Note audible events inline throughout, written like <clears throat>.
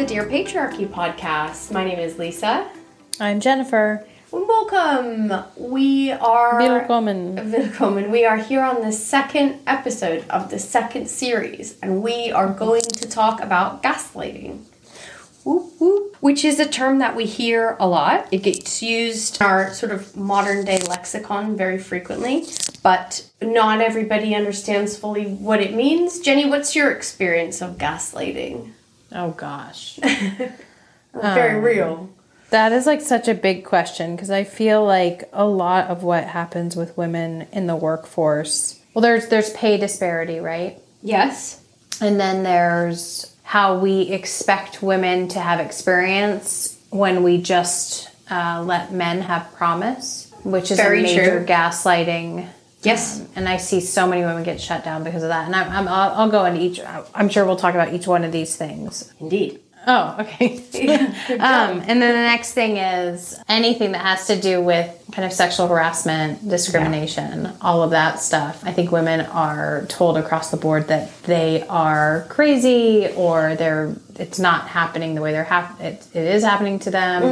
the Dear Patriarchy podcast. My name is Lisa. I'm Jennifer. Welcome. We are Willkommen. Willkommen. We are here on the second episode of the second series, and we are going to talk about gaslighting. Whoop, whoop, which is a term that we hear a lot. It gets used in our sort of modern day lexicon very frequently, but not everybody understands fully what it means. Jenny, what's your experience of gaslighting? Oh gosh. <laughs> Very real. That is like such a big question because I feel like a lot of what happens with women in the workforce. Well, there's there's pay disparity, right? Yes. And then there's how we expect women to have experience when we just uh, let men have promise, which is Very a major true. gaslighting. Yes. Um, and I see so many women get shut down because of that. And I'm, I'm I'll, I'll go into each. I'm sure we'll talk about each one of these things. Indeed. Oh, okay. <laughs> um, and then the next thing is anything that has to do with kind of sexual harassment, discrimination, all of that stuff. I think women are told across the board that they are crazy or they're it's not happening the way they're hap- it, it is happening to them.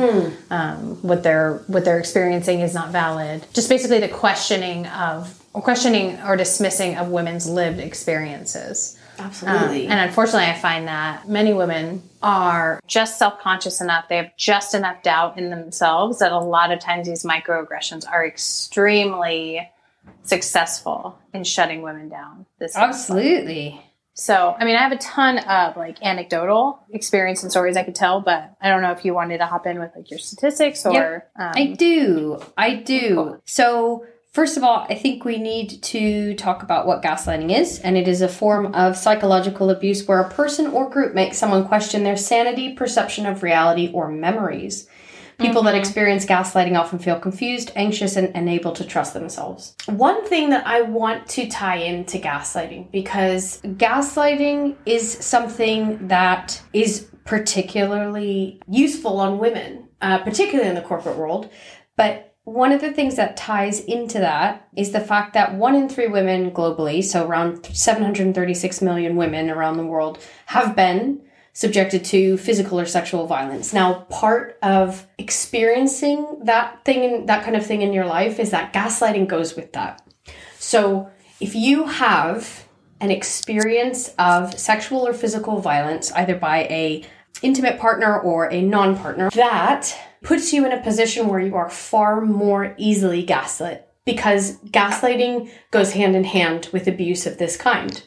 Um, what they're what they're experiencing is not valid. Just basically the questioning of or questioning or dismissing of women's lived experiences. Absolutely. Um, and unfortunately, I find that many women are just self conscious enough, they have just enough doubt in themselves that a lot of times these microaggressions are extremely successful in shutting women down. This Absolutely. So, I mean, I have a ton of like anecdotal experience and stories I could tell, but I don't know if you wanted to hop in with like your statistics or. Um, I do. I do. So, first of all, I think we need to talk about what gaslighting is. And it is a form of psychological abuse where a person or group makes someone question their sanity, perception of reality, or memories. People that experience gaslighting often feel confused, anxious, and unable to trust themselves. One thing that I want to tie into gaslighting because gaslighting is something that is particularly useful on women, uh, particularly in the corporate world. But one of the things that ties into that is the fact that one in three women globally, so around 736 million women around the world, have been subjected to physical or sexual violence. Now, part of experiencing that thing that kind of thing in your life is that gaslighting goes with that. So, if you have an experience of sexual or physical violence either by a intimate partner or a non-partner, that puts you in a position where you are far more easily gaslit because gaslighting goes hand in hand with abuse of this kind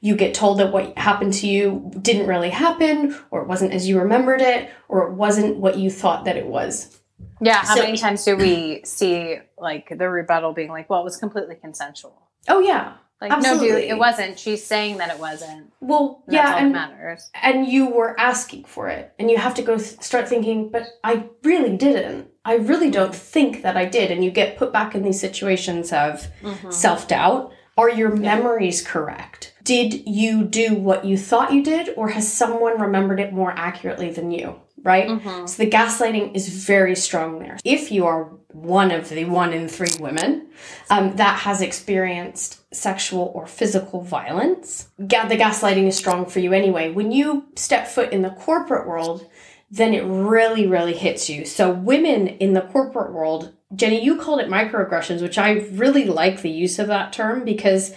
you get told that what happened to you didn't really happen, or it wasn't as you remembered it, or it wasn't what you thought that it was. yeah. How So- many times do we see like the rebuttal being like, well, it was completely consensual? Oh yeah, Like, Absolutely. no, dude, it wasn't. She's saying that it wasn't. well And yeah, and matters. and you were asking for it, and you have to go th- start thinking, but I really didn't. I really don't think that I did, and you get put back in these situations of mm-hmm. self doubt. Are your memories correct? Did you do what you thought you did, or has someone remembered it more accurately than you? Right? So the gaslighting is very strong there. If you are one of the one in three women um, that has experienced sexual or physical violence, ga- the gaslighting is strong for you anyway. When you step foot in the corporate world, then it really, really hits you. So, women in the corporate world, Jenny, you called it microaggressions, which I really like the use of that term because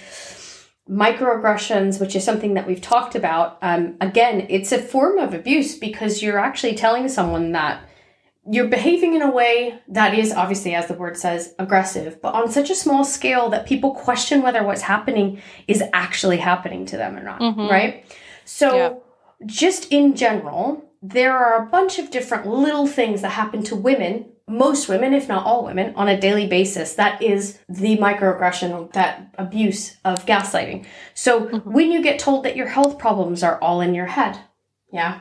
microaggressions, which is something that we've talked about, um, again, it's a form of abuse because you're actually telling someone that you're behaving in a way that is obviously, as the word says, aggressive, but on such a small scale that people question whether what's happening is actually happening to them or not, right? So, Yeah. just in general, there are a bunch of different little things that happen to women, most women, if not all women, on a daily basis. That is the microaggression, that abuse of gaslighting. So mm-hmm. when you get told that your health problems are all in your head, yeah,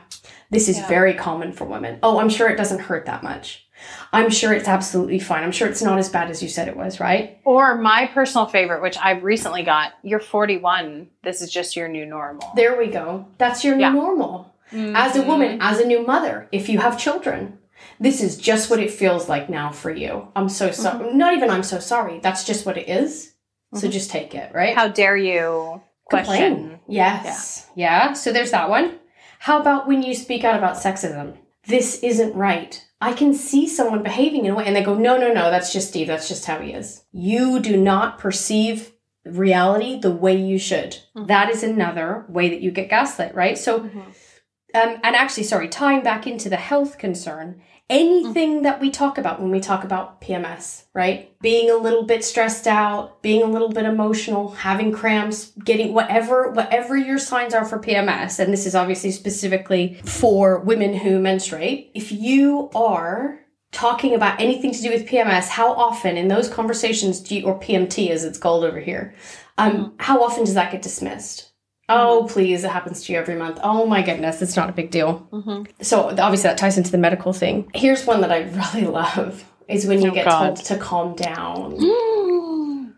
this is very common for women. Oh, I'm sure it doesn't hurt that much. I'm sure it's absolutely fine. I'm sure it's not as bad as you said it was, right? Or my personal favorite, which I recently got, you're 41. This is just your new normal. There we go. That's your new Yeah. normal. As a mm-hmm. woman, as a new mother, if you have children, this is just what it feels like now for you. I'm so sorry. Not even I'm so sorry. That's just what it is. So just take it, right? How dare you question? Complain. Yes. Yeah. So there's that one. How about when you speak out about sexism? This isn't right. I can see someone behaving in a way and they go, no, no, no, that's just Steve. That's just how he is. You do not perceive reality the way you should. Mm-hmm. That is another way that you get gaslit, right? So, mm-hmm. um, and actually, sorry, tying back into the health concern, anything that we talk about when we talk about PMS, right? Being a little bit stressed out, being a little bit emotional, having cramps, getting whatever whatever your signs are for PMS, and this is obviously specifically for women who menstruate. If you are talking about anything to do with PMS, how often in those conversations do you, or PMT as it's called over here, um, how often does that get dismissed? Oh, please, it happens to you every month. Oh my goodness, it's not a big deal. Mm-hmm. So obviously that ties into the medical thing. Here's one that I really <laughs> love is when you oh, get God. told to calm down. <gasps>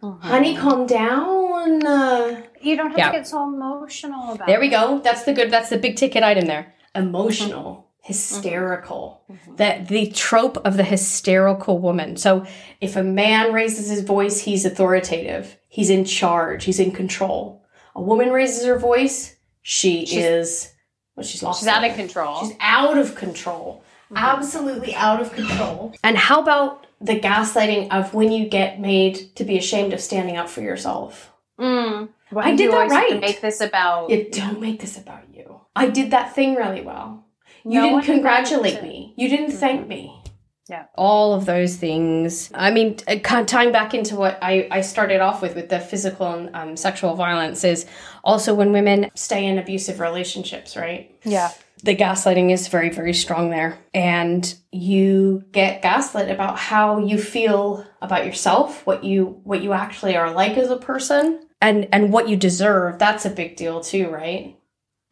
Mm-hmm. Honey, calm down. Uh, you don't have yeah. to get so emotional about it. There we go. That's the good, that's the big ticket item there. Emotional. Mm-hmm hysterical mm-hmm. that the trope of the hysterical woman so if a man raises his voice he's authoritative he's in charge he's in control a woman raises her voice, she she's, is well, she's lost. She's out of control. She's out of control. Mm-hmm. Absolutely out of control. And how about the gaslighting of when you get made to be ashamed of standing up for yourself? Mm. I did that right. make this about. You don't make this about you. I did that thing really well. You no didn't congratulate me. You didn't mm-hmm. thank me. Yeah. All of those things. I mean, uh, tying back into what I, I started off with, with the physical and um, sexual violence, is also when women stay in abusive relationships, right? Yeah. The gaslighting is very, very strong there. And you get gaslit about how you feel about yourself, what you what you actually are like as a person, and and what you deserve. That's a big deal too, right?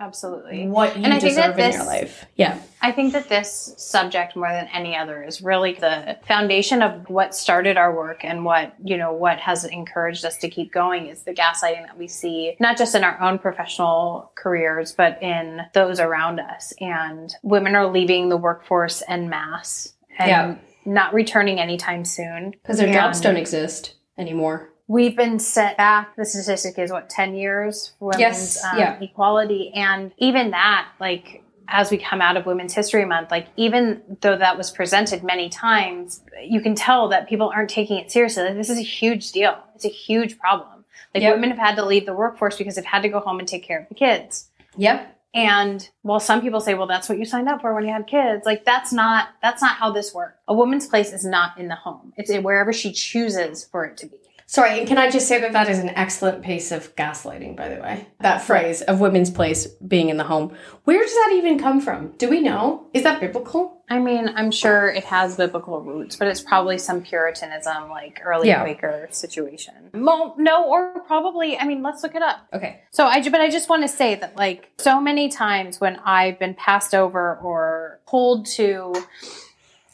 Absolutely. What you and I deserve think that in your life. Yeah. I think that this subject more than any other is really the foundation of what started our work and what, you know, what has encouraged us to keep going is the gaslighting that we see, not just in our own professional careers, but in those around us. And women are leaving the workforce en masse and yeah. not returning anytime soon. Because their jobs don't exist anymore we've been set back. The statistic is what, 10 years for women's yes, um, yeah. equality. And even that, like, as we come out of Women's History Month, like, even though that was presented many times, you can tell that people aren't taking it seriously. Like, this is a huge deal. It's a huge problem. Like, yep. women have had to leave the workforce because they've had to go home and take care of the kids. Yep. And well, some people say, well, that's what you signed up for when you had kids. Like that's not, that's not how this works. A woman's place is not in the home. It's wherever she chooses for it to be. Sorry, and can I just say that that is an excellent piece of gaslighting, by the way? That phrase of women's place being in the home. Where does that even come from? Do we know? Is that biblical? I mean, I'm sure it has biblical roots, but it's probably some Puritanism, like early yeah. Quaker situation. Well, no, or probably, I mean, let's look it up. Okay. So I, but I just want to say that, like, so many times when I've been passed over or pulled to,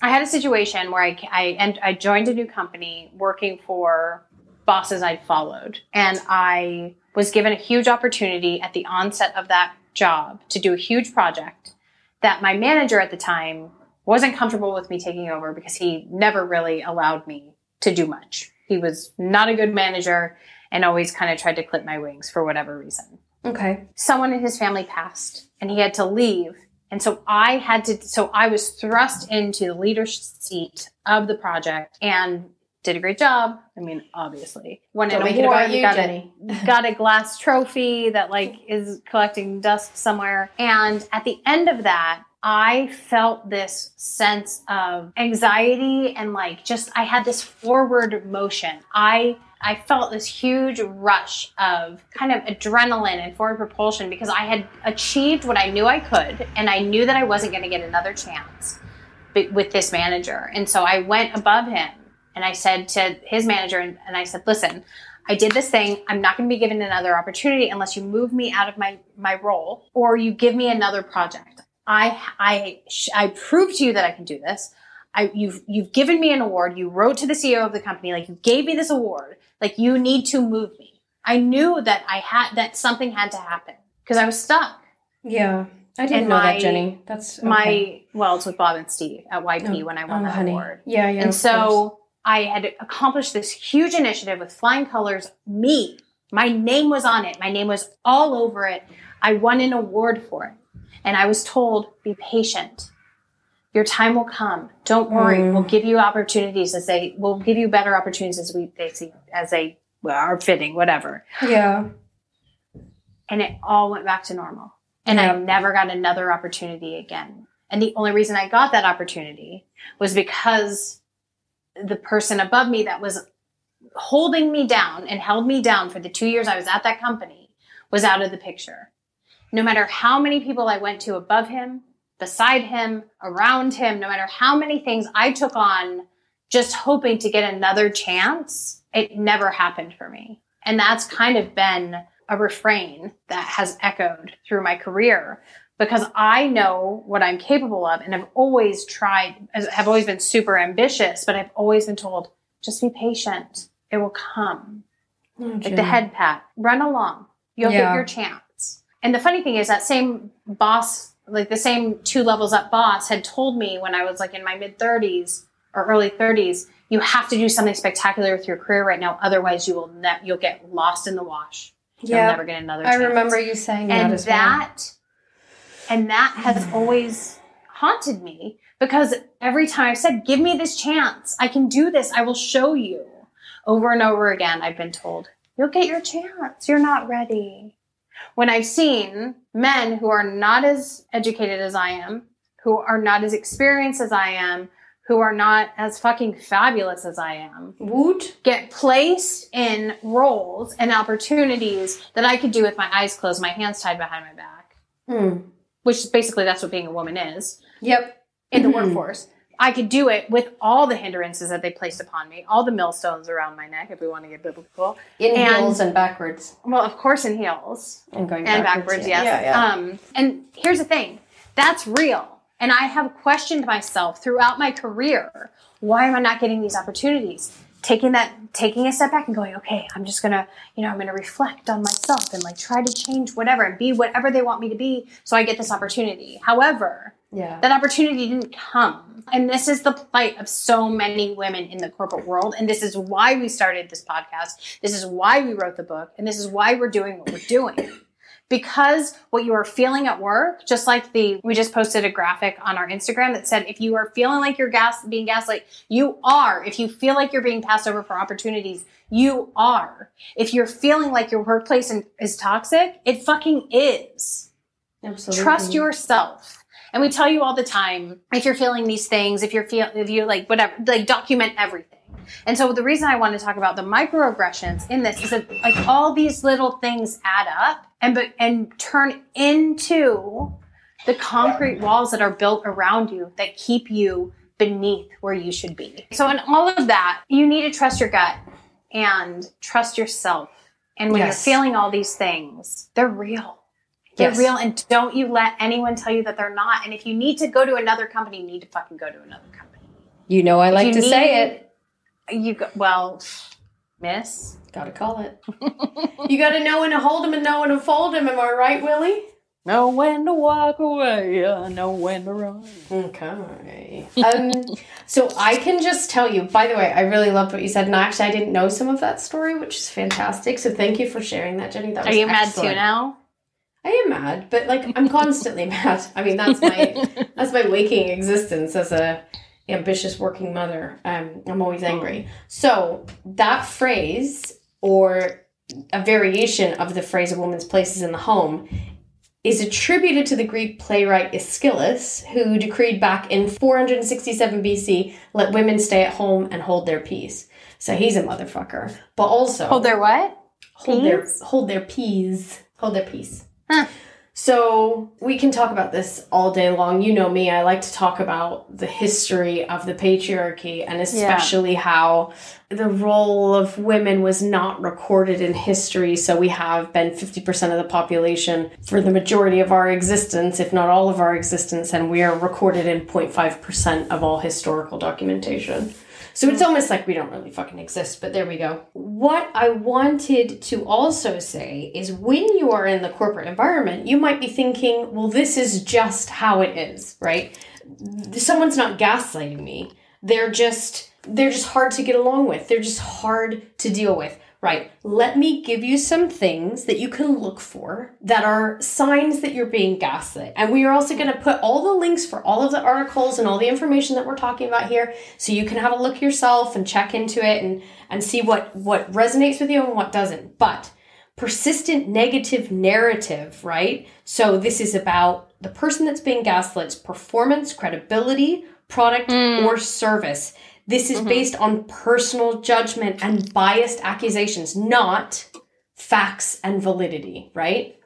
I had a situation where I, I, and I joined a new company working for bosses I'd followed. And I was given a huge opportunity at the onset of that job to do a huge project that my manager at the time wasn't comfortable with me taking over because he never really allowed me to do much. He was not a good manager and always kind of tried to clip my wings for whatever reason. Okay. Someone in his family passed and he had to leave. And so I had to, so I was thrust into the leadership seat of the project and did a great job. I mean, obviously, won an award. About you, got Jenny. a <laughs> got a glass trophy that like is collecting dust somewhere. And at the end of that, I felt this sense of anxiety and like just I had this forward motion. I I felt this huge rush of kind of adrenaline and forward propulsion because I had achieved what I knew I could and I knew that I wasn't going to get another chance with this manager. And so I went above him and I said to his manager, and, and I said, listen, I did this thing. I'm not going to be given another opportunity unless you move me out of my, my role or you give me another project. I, I, I proved to you that I can do this. I, you've, you've given me an award. You wrote to the CEO of the company, like you gave me this award. Like you need to move me. I knew that I had, that something had to happen because I was stuck. Yeah. I didn't and know my, that, Jenny. That's okay. my, well, it's with Bob and Steve at YP oh, when I won oh, that honey. award. Yeah. Yeah. And so, course I had accomplished this huge initiative with flying colors. Me, my name was on it. My name was all over it. I won an award for it. And I was told, be patient. Your time will come. Don't worry. Mm. We'll give you opportunities as they, we'll give you better opportunities as we, they see, as they well, are fitting, whatever. Yeah. And it all went back to normal. And Yeah. I never got another opportunity again. And the only reason I got that opportunity was because the person above me that was holding me down and held me down for the two years I was at that company was out of the picture. No matter how many people I went to above him, beside him, around him, no matter how many things I took on just hoping to get another chance, it never happened for me. And that's kind of been a refrain that has echoed through my career because I know what I'm capable of and I've always tried, have always been super ambitious, but I've always been told, just be patient. It will come. Oh, like the head pat, run along. You'll Yeah. get your chance. And the funny thing is that same boss, like the same two levels up boss had told me when I was like in my mid 30s or early 30s, you have to do something spectacular with your career right now. Otherwise you will ne- you'll get lost in the wash. You'll never get another I remember you saying that and as well. that and that has always haunted me because every time I've said, give me this chance, I can do this, I will show you. Over and over again, I've been told, you'll get your chance, you're not ready. When I've seen men who are not as educated as I am, who are not as experienced as I am, who are not as fucking fabulous as I am, Woot. get placed in roles and opportunities that I could do with my eyes closed, my hands tied behind my back, Hmm. Which basically that's what being a woman is Yep. in the Mhm. workforce. I could do it with all the hindrances that they placed upon me, all the millstones around my neck, if we want to get biblical. In And- heels and backwards. Well, of course, in heels And going and backwards. backwards, yeah. yes. Yeah, yeah. Um, and here's the thing that's real. And I have questioned myself throughout my career why am I not getting these opportunities? Taking that, taking a step back and going, okay, I'm just gonna, you know, I'm gonna reflect on myself and like try to change whatever and be whatever they want me to be so I get this opportunity. However, yeah. that opportunity didn't come. And this is the plight of so many women in the corporate world. And this is why we started this podcast. This is why we wrote the book. And this is why we're doing what we're doing. Because what you are feeling at work, just like the, we just posted a graphic on our Instagram that said, if you are feeling like you're gas, being gaslit, you are. If you feel like you're being passed over for opportunities, you are. If you're feeling like your workplace is toxic, it fucking is. Absolutely. Trust yourself. And we tell you all the time, if you're feeling these things, if you're feel, if you like whatever, like document everything. And so the reason I want to talk about the microaggressions in this is that like all these little things add up and but and turn into the concrete walls that are built around you that keep you beneath where you should be. So in all of that, you need to trust your gut and trust yourself. And when Yes. you're feeling all these things, they're real. They're Yes. real and don't you let anyone tell you that they're not. And if you need to go to another company, you need to fucking go to another company. You know I like to need- say it. You go, well, miss. Gotta call it. <laughs> you gotta know when to hold him and know when to fold him. Am I right, Willie? Know when to walk away, know when to run. Okay. Um, <laughs> so I can just tell you, by the way, I really loved what you said. And actually, I didn't know some of that story, which is fantastic. So thank you for sharing that, Jenny. That Are was you mad too now? I am mad, but like I'm constantly <laughs> mad. I mean, that's my that's my waking existence as a ambitious working mother. Um, I'm always angry. So that phrase, or a variation of the phrase "a woman's place is in the home," is attributed to the Greek playwright Aeschylus, who decreed back in 467 BC, "Let women stay at home and hold their peace." So he's a motherfucker, but also Hold their what? hold their Peas? hold their peas, hold their peace. Huh. So we can talk about this all day long. You know me; I like to talk about the history of the patriarchy and especially how the role of women was not recorded in history. So we have been fifty percent of the population for the majority of our existence, if not all of our existence, and we are recorded in 0.5 percent of all historical documentation. So it's almost like we don't really fucking exist, but there we go. What I wanted to also say is when you are in the corporate environment, you might be thinking, well, this is just how it is, right? Someone's not gaslighting me. They're just they're just hard to get along with. They're just hard to deal with, right? Let me give you some things that you can look for that are signs that you're being gaslit. And we are also going to put all the links for all of the articles and all the information that we're talking about here so you can have a look yourself and check into it and and see what what resonates with you and what doesn't. But persistent negative narrative, right? So this is about the person that's being gaslit's performance, credibility, product, mm. or service. This is mm-hmm. based on personal judgment and biased accusations, not facts and validity, right?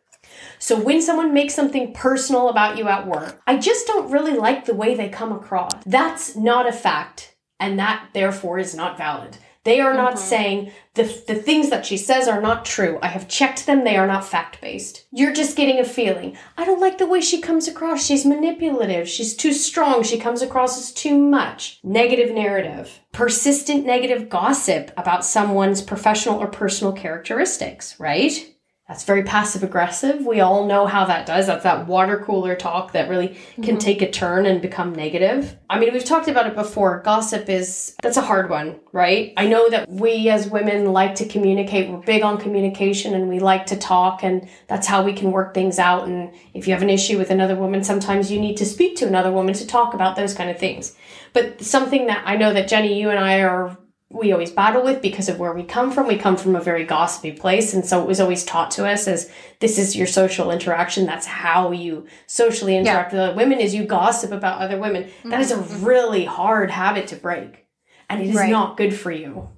So when someone makes something personal about you at work, I just don't really like the way they come across. That's not a fact, and that therefore is not valid. They are not mm-hmm. saying the, the things that she says are not true. I have checked them. They are not fact based. You're just getting a feeling. I don't like the way she comes across. She's manipulative. She's too strong. She comes across as too much. Negative narrative. Persistent negative gossip about someone's professional or personal characteristics, right? That's very passive aggressive. We all know how that does. That's that water cooler talk that really can mm-hmm. take a turn and become negative. I mean, we've talked about it before. Gossip is, that's a hard one, right? I know that we as women like to communicate. We're big on communication and we like to talk and that's how we can work things out. And if you have an issue with another woman, sometimes you need to speak to another woman to talk about those kind of things. But something that I know that Jenny, you and I are we always battle with because of where we come from. We come from a very gossipy place. And so it was always taught to us as this is your social interaction. That's how you socially interact yeah. with other women is you gossip about other women. Mm-hmm. That is a mm-hmm. really hard habit to break. And it is right. not good for you.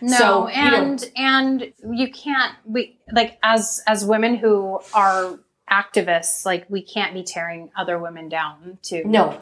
No, so, and you know, and you can't we like as as women who are activists, like we can't be tearing other women down to No.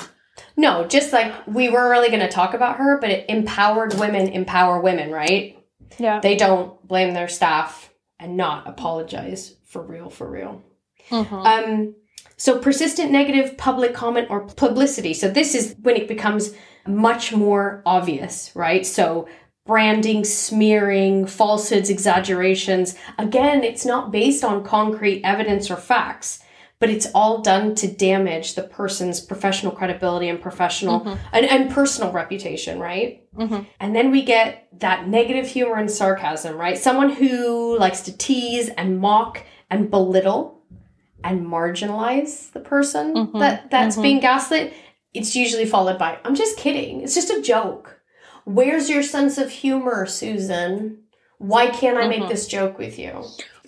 No, just like we weren't really going to talk about her, but it empowered women empower women, right? Yeah. They don't blame their staff and not apologize for real, for real. Mm-hmm. Um, so persistent negative public comment or publicity. So this is when it becomes much more obvious, right? So branding, smearing, falsehoods, exaggerations. Again, it's not based on concrete evidence or facts but it's all done to damage the person's professional credibility and professional mm-hmm. and, and personal reputation, right? Mm-hmm. And then we get that negative humor and sarcasm, right? Someone who likes to tease and mock and belittle and marginalize the person mm-hmm. that that's mm-hmm. being gaslit. It's usually followed by, I'm just kidding. It's just a joke. Where's your sense of humor, Susan? Why can't I make mm-hmm. this joke with you?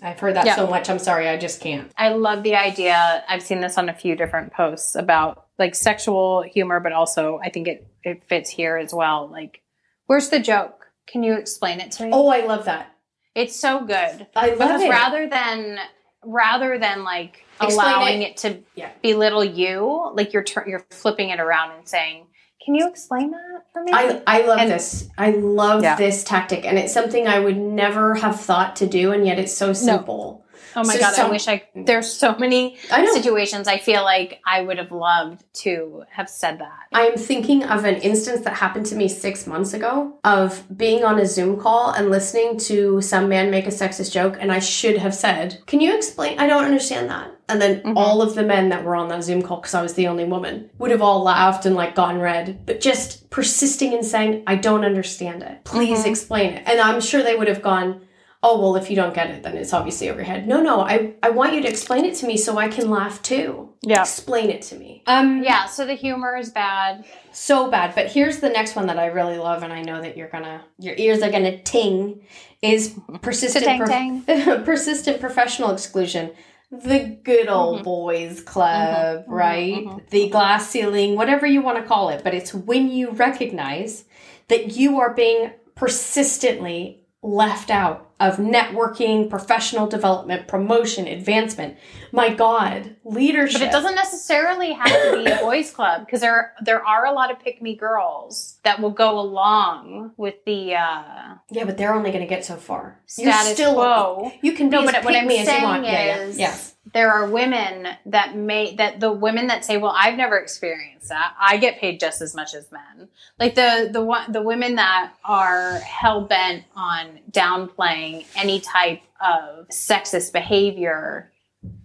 I've heard that yeah. so much. I'm sorry, I just can't. I love the idea. I've seen this on a few different posts about like sexual humor, but also I think it it fits here as well. Like, where's the joke? Can you explain it to me? Oh, I love that. It's so good. I love because it. rather than rather than like Explain allowing it, it to yeah. belittle you, like you're you're flipping it around and saying, "Can you explain that?" for me. I, I love and, this. I love yeah. this tactic. And it's something I would never have thought to do. And yet it's so simple. No. Oh my so god, some, I wish I there's so many I situations I feel like I would have loved to have said that. I am thinking of an instance that happened to me 6 months ago of being on a Zoom call and listening to some man make a sexist joke and I should have said, "Can you explain? I don't understand that." And then mm-hmm. all of the men that were on that Zoom call, because I was the only woman, would have all laughed and like gone red. But just persisting in saying, I don't understand it. Please mm-hmm. explain it. And I'm sure they would have gone, oh, well, if you don't get it, then it's obviously over your head. No, no, I, I want you to explain it to me so I can laugh too. Yeah. Explain it to me. Um, yeah, so the humor is bad. So bad. But here's the next one that I really love, and I know that you're gonna, your ears are gonna ting, is persistent, per- <laughs> persistent professional exclusion the good old mm-hmm. boys club, mm-hmm. right? Mm-hmm. The glass ceiling, whatever you want to call it. But it's when you recognize that you are being persistently left out of networking, professional development, promotion, advancement. My God, leadership. But it doesn't necessarily have to be a <coughs> boys club because there there are a lot of pick me girls that will go along with the. uh Yeah, but they're only going to get so far. Status You're still, quo. You can be no, but what I'm saying is, yeah, yeah. yeah there are women that may that the women that say well i've never experienced that i get paid just as much as men like the the the women that are hell-bent on downplaying any type of sexist behavior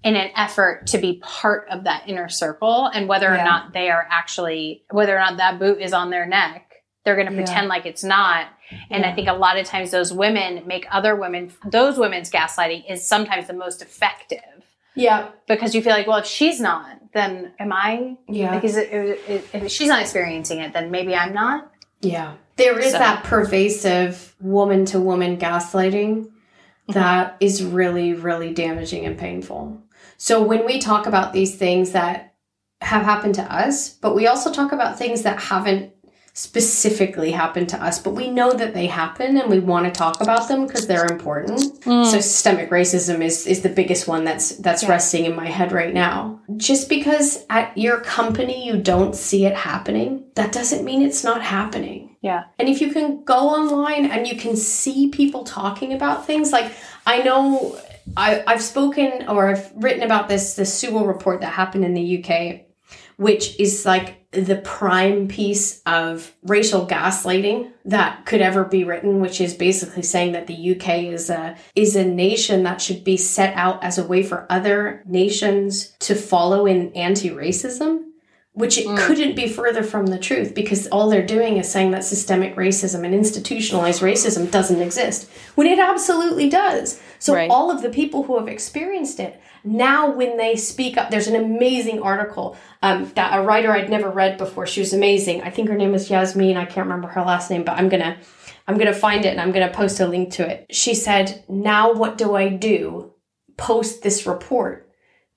in an effort to be part of that inner circle and whether yeah. or not they are actually whether or not that boot is on their neck they're going to pretend yeah. like it's not And I think a lot of times those women make other women, those women's gaslighting is sometimes the most effective Yeah. because you feel like, well, if she's not, then am I? Yeah. Like, is it, if if she's not experiencing it, then maybe I'm not. Yeah. There is So- that pervasive woman to woman gaslighting mm-hmm. that is really, really damaging and painful. So when we talk about these things that have happened to us, but we also talk about things that haven't specifically happen to us, but we know that they happen and we want to talk about them because they're important. Mm. So systemic racism is is the biggest one that's that's Yeah. resting in my head right now. Just because at your company you don't see it happening, that doesn't mean it's not happening. Yeah. And if you can go online and you can see people talking about things, like I know I, I've spoken or I've written about this the Sewell report that happened in the UK, which is like the prime piece of racial gaslighting that could ever be written, which is basically saying that the UK is a is a nation that should be set out as a way for other nations to follow in anti-racism which it couldn't be further from the truth because all they're doing is saying that systemic racism and institutionalized racism doesn't exist when it absolutely does. So Right. all of the people who have experienced it now when they speak up there's an amazing article um, that a writer I'd never read before. She was amazing. I think her name is Yasmin. I can't remember her last name but I'm gonna I'm gonna find it and I'm gonna post a link to it. She said now what do I do post this report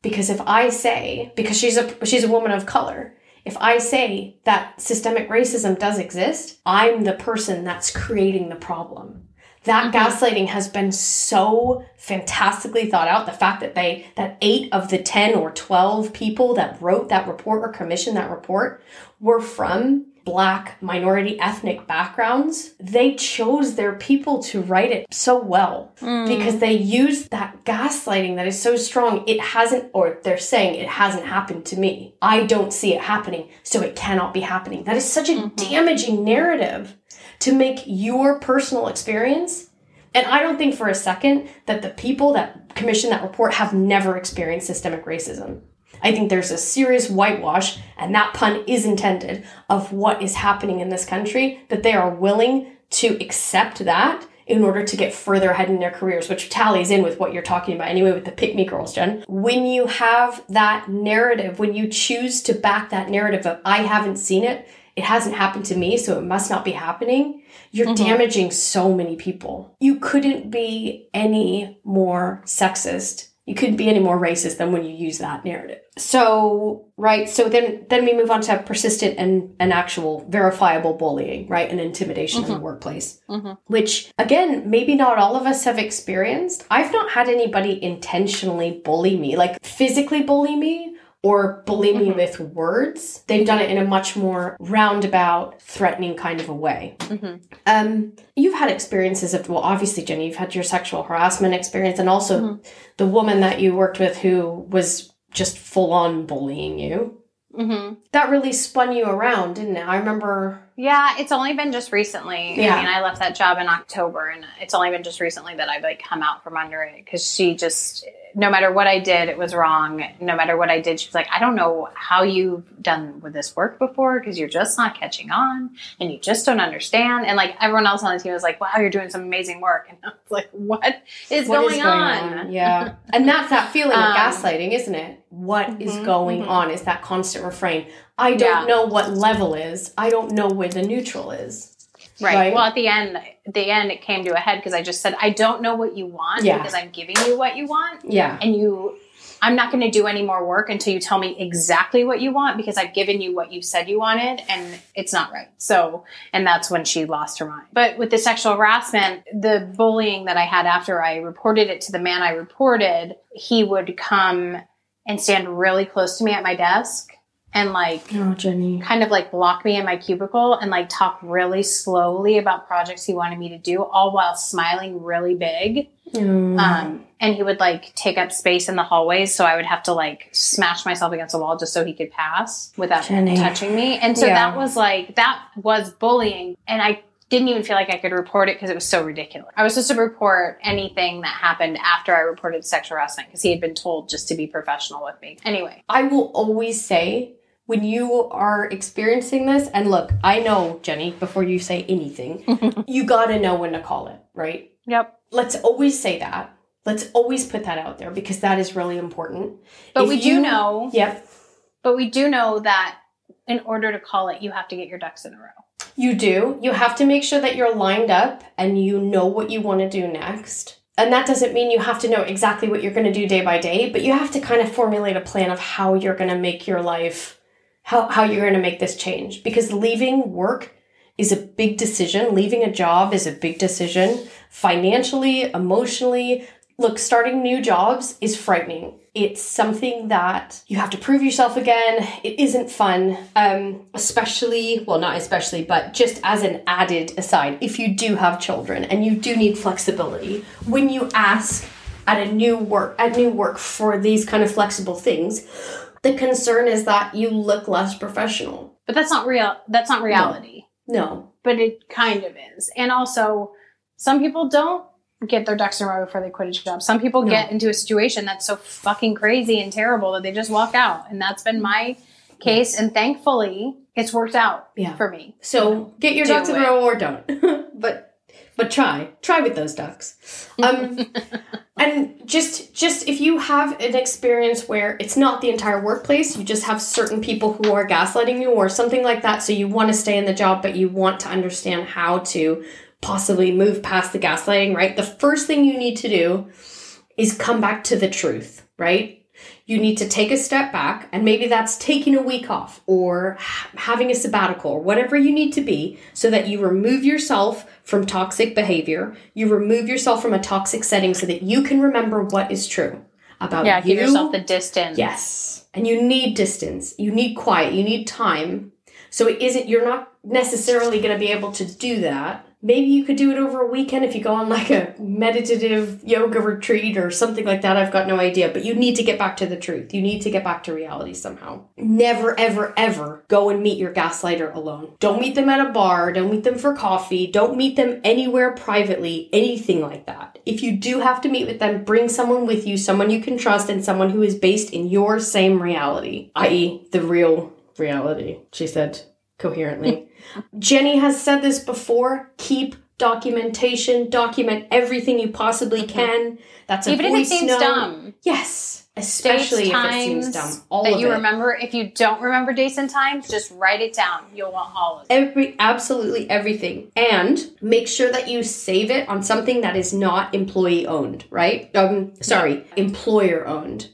because if I say because she's a she's a woman of color, if I say that systemic racism does exist, I'm the person that's creating the problem. That mm-hmm. gaslighting has been so fantastically thought out. The fact that they that 8 of the 10 or 12 people that wrote that report or commissioned that report were from black minority ethnic backgrounds they chose their people to write it so well hmm. because they used that gaslighting that is so strong. It hasn't or they're saying it hasn't happened to me. I don't see it happening so it cannot be happening. That is such a mm-hmm. damaging narrative to make your personal experience. And I don't think for a second that the people that commissioned that report have never experienced systemic racism. I think there's a serious whitewash, and that pun is intended, of what is happening in this country, that they are willing to accept that in order to get further ahead in their careers, which tallies in with what you're talking about anyway with the pick me girls, Jen. When you have that narrative, when you choose to back that narrative of, I haven't seen it, it hasn't happened to me, so it must not be happening, you're mm-hmm. damaging so many people. You couldn't be any more sexist. You couldn't be any more racist than when you use that narrative. So, right, so then then we move on to persistent and, and actual verifiable bullying, right? And intimidation in the mm-hmm. workplace. Mm-hmm. Which again, maybe not all of us have experienced. I've not had anybody intentionally bully me, like physically bully me or bully me with words. They've done it in a much more roundabout, threatening kind of a way. Um, you've had experiences of, well, obviously, Jenny, you've had your sexual harassment experience, and also the woman that you worked with who was just full on bullying you. Mm-hmm. That really spun you around, didn't it? I remember. Yeah, it's only been just recently. Yeah. I mean, I left that job in October, and it's only been just recently that I've like come out from under it because she just, no matter what I did, it was wrong. No matter what I did, she was like, I don't know how you've done with this work before because you're just not catching on, and you just don't understand. And like everyone else on the team was like, Wow, you're doing some amazing work, <laughs> and I was like, What is, What going, is on? <laughs> Yeah. and that's that feeling of Um, gaslighting, isn't it? What is Mhm, going mhm. on is that constant refrain. I don't Yeah. know what level is. I don't know where the neutral is. Right. Right. Well, at the end, at the end, it came to a head because I just said, I don't know what you want Yeah. because I'm giving you what you want. Yeah. and you I'm not going to do any more work until you tell me exactly what you want because I've given you what you said you wanted and it's not right. So, and that's when she lost her mind. But with the sexual harassment, the bullying that I had after I reported it to the man I reported, he would come and stand really close to me at my desk and like Oh, Jenny. kind of like block me in my cubicle and like talk really slowly about projects he wanted me to do, all while smiling really big. Mm. Um, and he would like take up space in the hallways, so I would have to like smash myself against the wall just so he could pass without Jenny. touching me. And so Yeah. that was like that was bullying, and I didn't even feel like I could report it because it was so ridiculous. I was supposed to report anything that happened after I reported sexual harassment because he had been told just to be professional with me. Anyway, I will always say when you are experiencing this, and look, I know, Jenny, before you say anything, <laughs> you gotta know when to call it, right? Yep. Let's always say that. Let's always put that out there because that is really important. But If we you- do know, Yep, but we do know that in order to call it, you have to get your ducks in a row. you do. You have to make sure that you're lined up and you know what you want to do next. And that doesn't mean you have to know exactly what you're going to do day by day, but you have to kind of formulate a plan of how you're going to make your life, how, how you're going to make this change. Because leaving work is a big decision. Leaving a job is a big decision financially, emotionally. Look, starting new jobs is frightening. It's something that you have to prove yourself again. It isn't fun, um, especially, well, not especially, but just as an added aside, if you do have children and you do need flexibility, when you ask at a new work at new work for these kind of flexible things, the concern is that you look less professional. But that's not real. That's not reality. No, But it kind of is. And also, some people don't get their ducks in a row before they quit a job. Some people No. get into a situation that's so fucking crazy and terrible that they just walk out. And that's been my case. And thankfully, it's worked out Yeah. for me. So get your Do ducks in a row or don't. <laughs> but but try. Try with those ducks. Um <laughs> and just just if you have an experience where it's not the entire workplace, you just have certain people who are gaslighting you or something like that, so you want to stay in the job but you want to understand how to possibly move past the gaslighting, right? The first thing you need to do is come back to the truth, right? You need to take a step back and maybe that's taking a week off or having a sabbatical or whatever you need to be so that you remove yourself from toxic behavior you remove yourself from a toxic setting so that you can remember what is true about Yeah, you. give yourself the distance. yes. And you need distance. You need quiet. You need time. So it isn't you're not necessarily going to be able to do that maybe you could do it over a weekend if you go on like a meditative yoga retreat or something like that. I've got no idea. But you need to get back to the truth. You need to get back to reality somehow. Never ever ever go and meet your gaslighter alone. Don't meet them at a bar. Don't meet them for coffee. Don't meet them anywhere privately anything like that. If you do have to meet with them bring someone with you someone you can trust and someone who is based in your same reality i.e the real reality she said coherently Jenny has said this before. Keep documentation. Document everything you possibly can. That's a Even if it seems note. dumb. Yes, especially Dates, if it seems dumb. All that of you it. remember. If you don't remember dates and times, just write it down. You'll want all of it. Every absolutely everything, and make sure that you save it on something that is not employee owned. Right? Um, sorry, employer owned.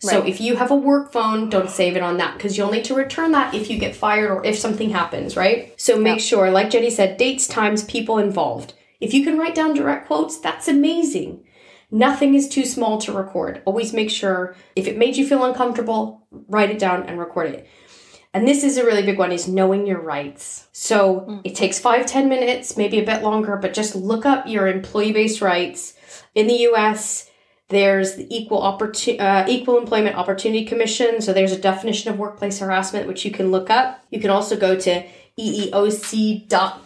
So if you have a work phone, don't save it on that because you'll need to return that if you get fired or if something happens, right? So make sure, like Jenny said, dates, times, people involved. If you can write down direct quotes, that's amazing. Nothing is too small to record. Always make sure if it made you feel uncomfortable, write it down and record it. And this is a really big one is knowing your rights. So mm. it takes five, ten minutes, maybe a bit longer, but just look up your employee-based rights. In the US, there's the Equal Opportu- uh, Equal Employment Opportunity Commission. So there's a definition of workplace harassment which you can look up. You can also go to eeoc.gov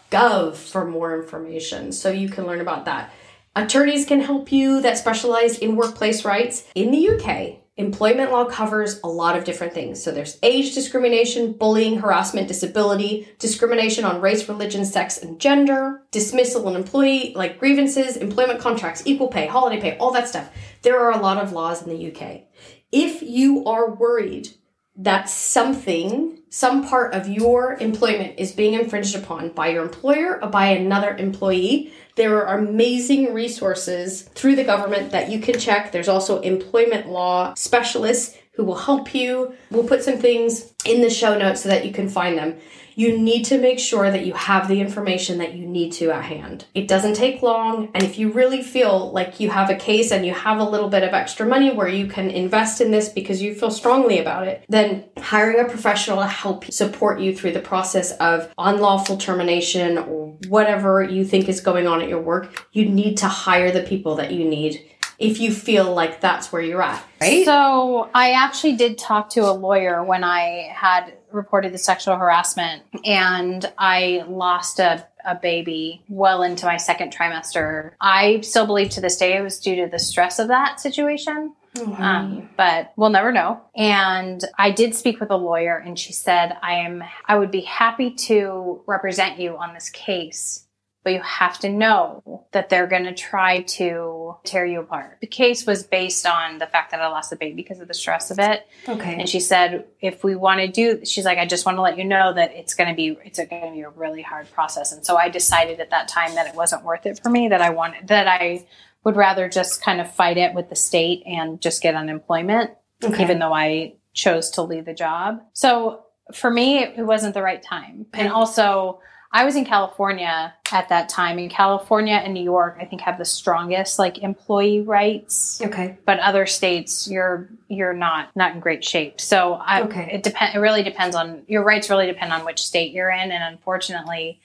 for more information. So you can learn about that. Attorneys can help you that specialize in workplace rights. In the UK, employment law covers a lot of different things. So there's age discrimination, bullying, harassment, disability, discrimination on race, religion, sex, and gender, dismissal and employee, like grievances, employment contracts, equal pay, holiday pay, all that stuff. There are a lot of laws in the UK. If you are worried that something, some part of your employment is being infringed upon by your employer or by another employee, there are amazing resources through the government that you can check. There's also employment law specialists who will help you. We'll put some things in the show notes so that you can find them. You need to make sure that you have the information that you need to at hand. It doesn't take long, and if you really feel like you have a case and you have a little bit of extra money where you can invest in this because you feel strongly about it, then hiring a professional to help support you through the process of unlawful termination or whatever you think is going on at your work, you need to hire the people that you need if you feel like that's where you're at, right? So I actually did talk to a lawyer when I had reported the sexual harassment and I lost a, a baby well into my second trimester. I still believe to this day it was due to the stress of that situation. Um, but we'll never know. And I did speak with a lawyer, and she said, "I am. I would be happy to represent you on this case." But you have to know that they're going to try to tear you apart. The case was based on the fact that I lost the baby because of the stress of it. Okay. And she said, if we want to do, she's like, I just want to let you know that it's going to be, it's going to be a really hard process. And so I decided at that time that it wasn't worth it for me. That I wanted, that I would rather just kind of fight it with the state and just get unemployment, Okay. even though I chose to leave the job. So for me, it wasn't the right time. And also, I was in California at that time. In California and New York, I think have the strongest like employee rights Okay. but other states you're you're not not in great shape so I, Okay. it depend it really depends on your rights really depend on which state you're in and unfortunately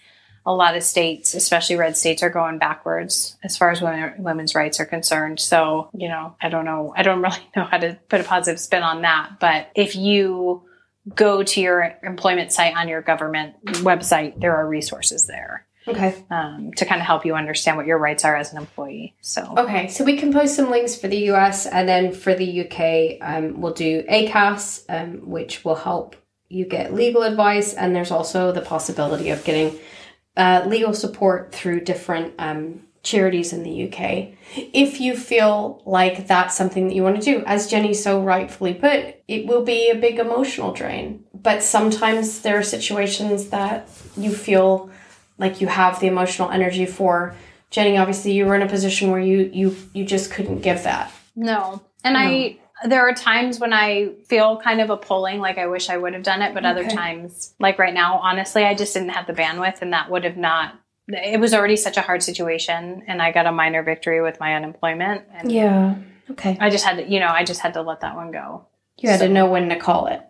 a lot of states especially red states are going backwards as far as women, women's rights are concerned so you know i don't know i don't <laughs> really know how to put a positive spin on that but if you go to your employment site on your government website there are resources there Okay. um, to kind of help you understand what your rights are as an employee so Okay, so we can post some links for the US and then for the UK, um, we'll do ACAS, um, which will help you get legal advice. And there's also the possibility of getting uh, legal support through different um, charities in the UK. If you feel like that's something that you want to do, as Jenny so rightfully put, it will be a big emotional drain. But sometimes there are situations that you feel like you have the emotional energy for. Jenny, obviously, you were in a position where you you you just couldn't give that. No. And I there are times when I feel kind of a pulling, like I wish I would have done it, but other times, like right now, honestly, I just didn't have the bandwidth and that would have not it was already such a hard situation and I got a minor victory with my unemployment and Yeah. Okay. I just had to, you know, I just had to let that one go. You had to know when to call it.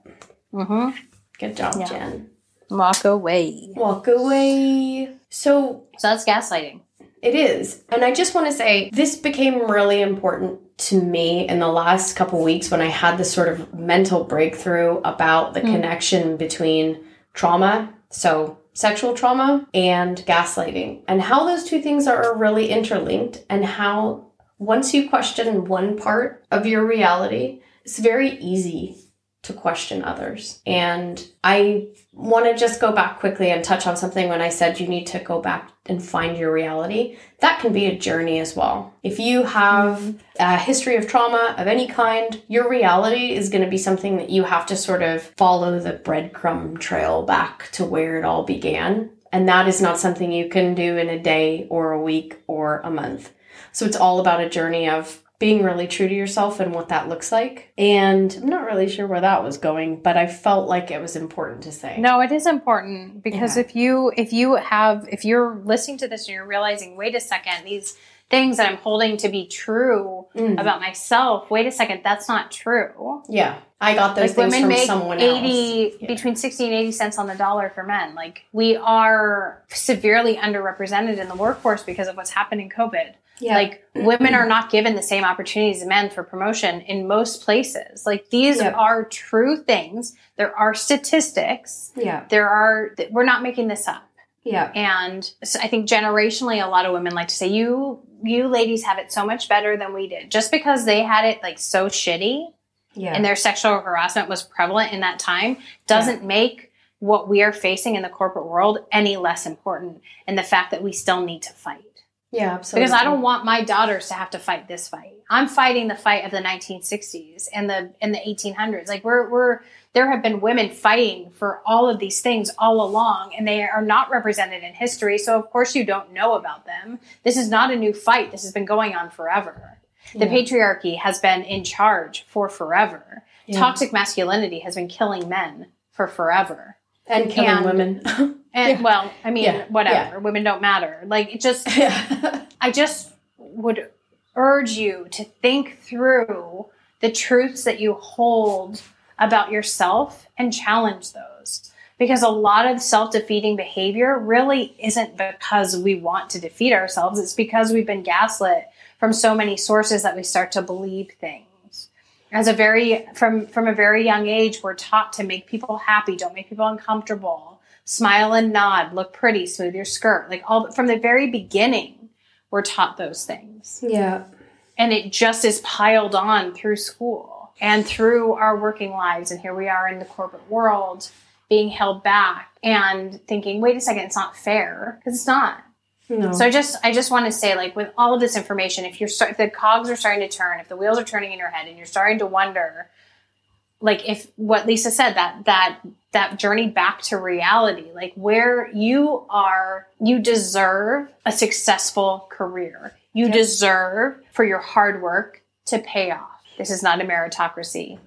Mm-hmm. Good job, Yeah. Jen. Walk away. Walk away. So So that's gaslighting. It is. And I just want to say this became really important to me in the last couple weeks when I had this sort of mental breakthrough about the connection between trauma, so sexual trauma, and gaslighting, and how those two things are really interlinked, and how once you question one part of your reality, it's very easy to question others. And I want to just go back quickly and touch on something when I said you need to go back and find your reality. That can be a journey as well. If you have a history of trauma of any kind, your reality is going to be something that you have to sort of follow the breadcrumb trail back to where it all began. And that is not something you can do in a day or a week or a month. So it's all about a journey of being really true to yourself and what that looks like. And I'm not really sure where that was going, but I felt like it was important to say. No, it is important because Yeah. if you if you have if you're listening to this and you're realizing, wait a second, these things that I'm holding to be true Mm. about myself, wait a second, that's not true. Yeah. I got those Like things women from make someone eighty else. Yeah. between sixty and eighty cents on the dollar for men. Like we are severely underrepresented in the workforce because of what's happened in COVID. Yeah. Like women are not given the same opportunities as men for promotion in most places. Like these Yeah. are true things. There are statistics. yeah. There are we're not making this up. Yeah. And so I think generationally a lot of women like to say you you ladies have it so much better than we did. Just because they had it like so shitty Yeah. and their sexual harassment was prevalent in that time doesn't make what we are facing in the corporate world any less important and the fact that we still need to fight yeah, absolutely. because i don't want my daughters to have to fight this fight. I'm fighting the fight of the 1960s and the in the 1800s like we're we're there have been women fighting for all of these things all along and they are not represented in history so of course you don't know about them. This is not a new fight. This has been going on forever. The Yeah. patriarchy has been in charge for forever. Yeah. toxic masculinity has been killing men for forever and killing and- women. and <laughs> well i mean Yeah. whatever women don't matter like it just yeah. I just would urge you to think through the truths that you hold about yourself and challenge those. Because a lot of self defeating behavior really isn't because we want to defeat ourselves, it's because we've been gaslit from so many sources that we start to believe things. As a very from from a very young age, we're taught to make people happy, don't make people uncomfortable, smile and nod, look pretty, smooth your skirt. Like all from the very beginning, we're taught those things. yeah. and it just is piled on through school and through our working lives. And here we are in the corporate world being held back and thinking, wait a second, it's not fair because it's not. No. So I just I just want to say like with all of this information, if you're start, the cogs are starting to turn, if the wheels are turning in your head, and you're starting to wonder, like if what Lisa said that that that journey back to reality, like where you are, you deserve a successful career. You Yep. deserve for your hard work to pay off. This is not a meritocracy.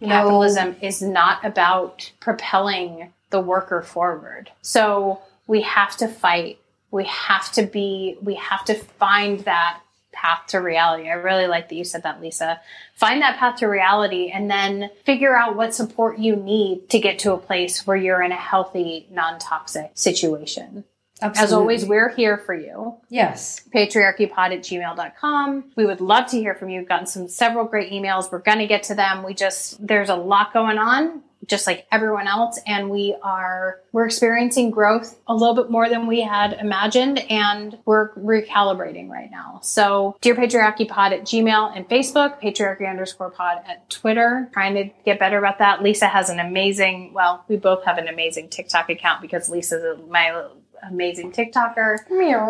No. Capitalism is not about propelling the worker forward. So we have to fight. We have to be, we have to find that path to reality. I really like that you said that, Lisa. Find that path to reality and then figure out what support you need to get to a place where you're in a healthy, non toxic situation. As always, we're here for you yes. patriarchypod at gmail.com. We would love to hear from you. We've gotten some several great emails. We're going to get to them. We just, there's a lot going on, just like everyone else. And we are, we're experiencing growth a little bit more than we had imagined. And we're recalibrating right now. So dear patriarchy pod at Gmail and Facebook, patriarchy underscore pod at Twitter, trying to get better about that. Lisa has an amazing, well, we both have an amazing TikTok account because Lisa's my amazing TikToker.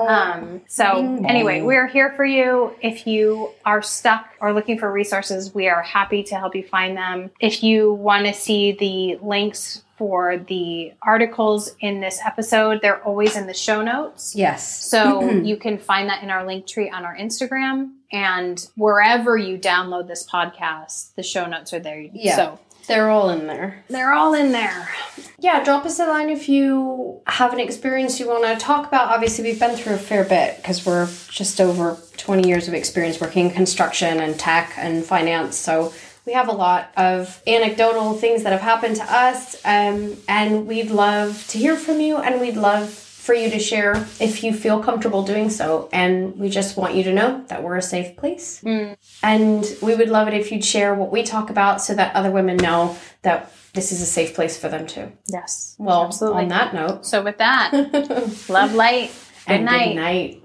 Um, so Bing bong. anyway, we're here for you. If you are stuck or looking for resources, we are happy to help you find them. If you want to see the links for the articles in this episode, they're always in the show notes. yes. So <clears throat> you can find that in our link tree on our Instagram and wherever you download this podcast, the show notes are there. Yeah. So They're all in there. they're all in there. Yeah, drop us a line if you have an experience you want to talk about. Obviously, we've been through a fair bit because we're just over 20 years of experience working in construction and tech and finance. So we have a lot of anecdotal things that have happened to us. Um, and we'd love to hear from you and we'd love for you to share if you feel comfortable doing so. And we just want you to know that we're a safe place. Mm. And we would love it if you'd share what we talk about so that other women know that this is a safe place for them too. Yes. Well, Absolutely. on that note, So with that, <laughs> love light. Good and night. Good night.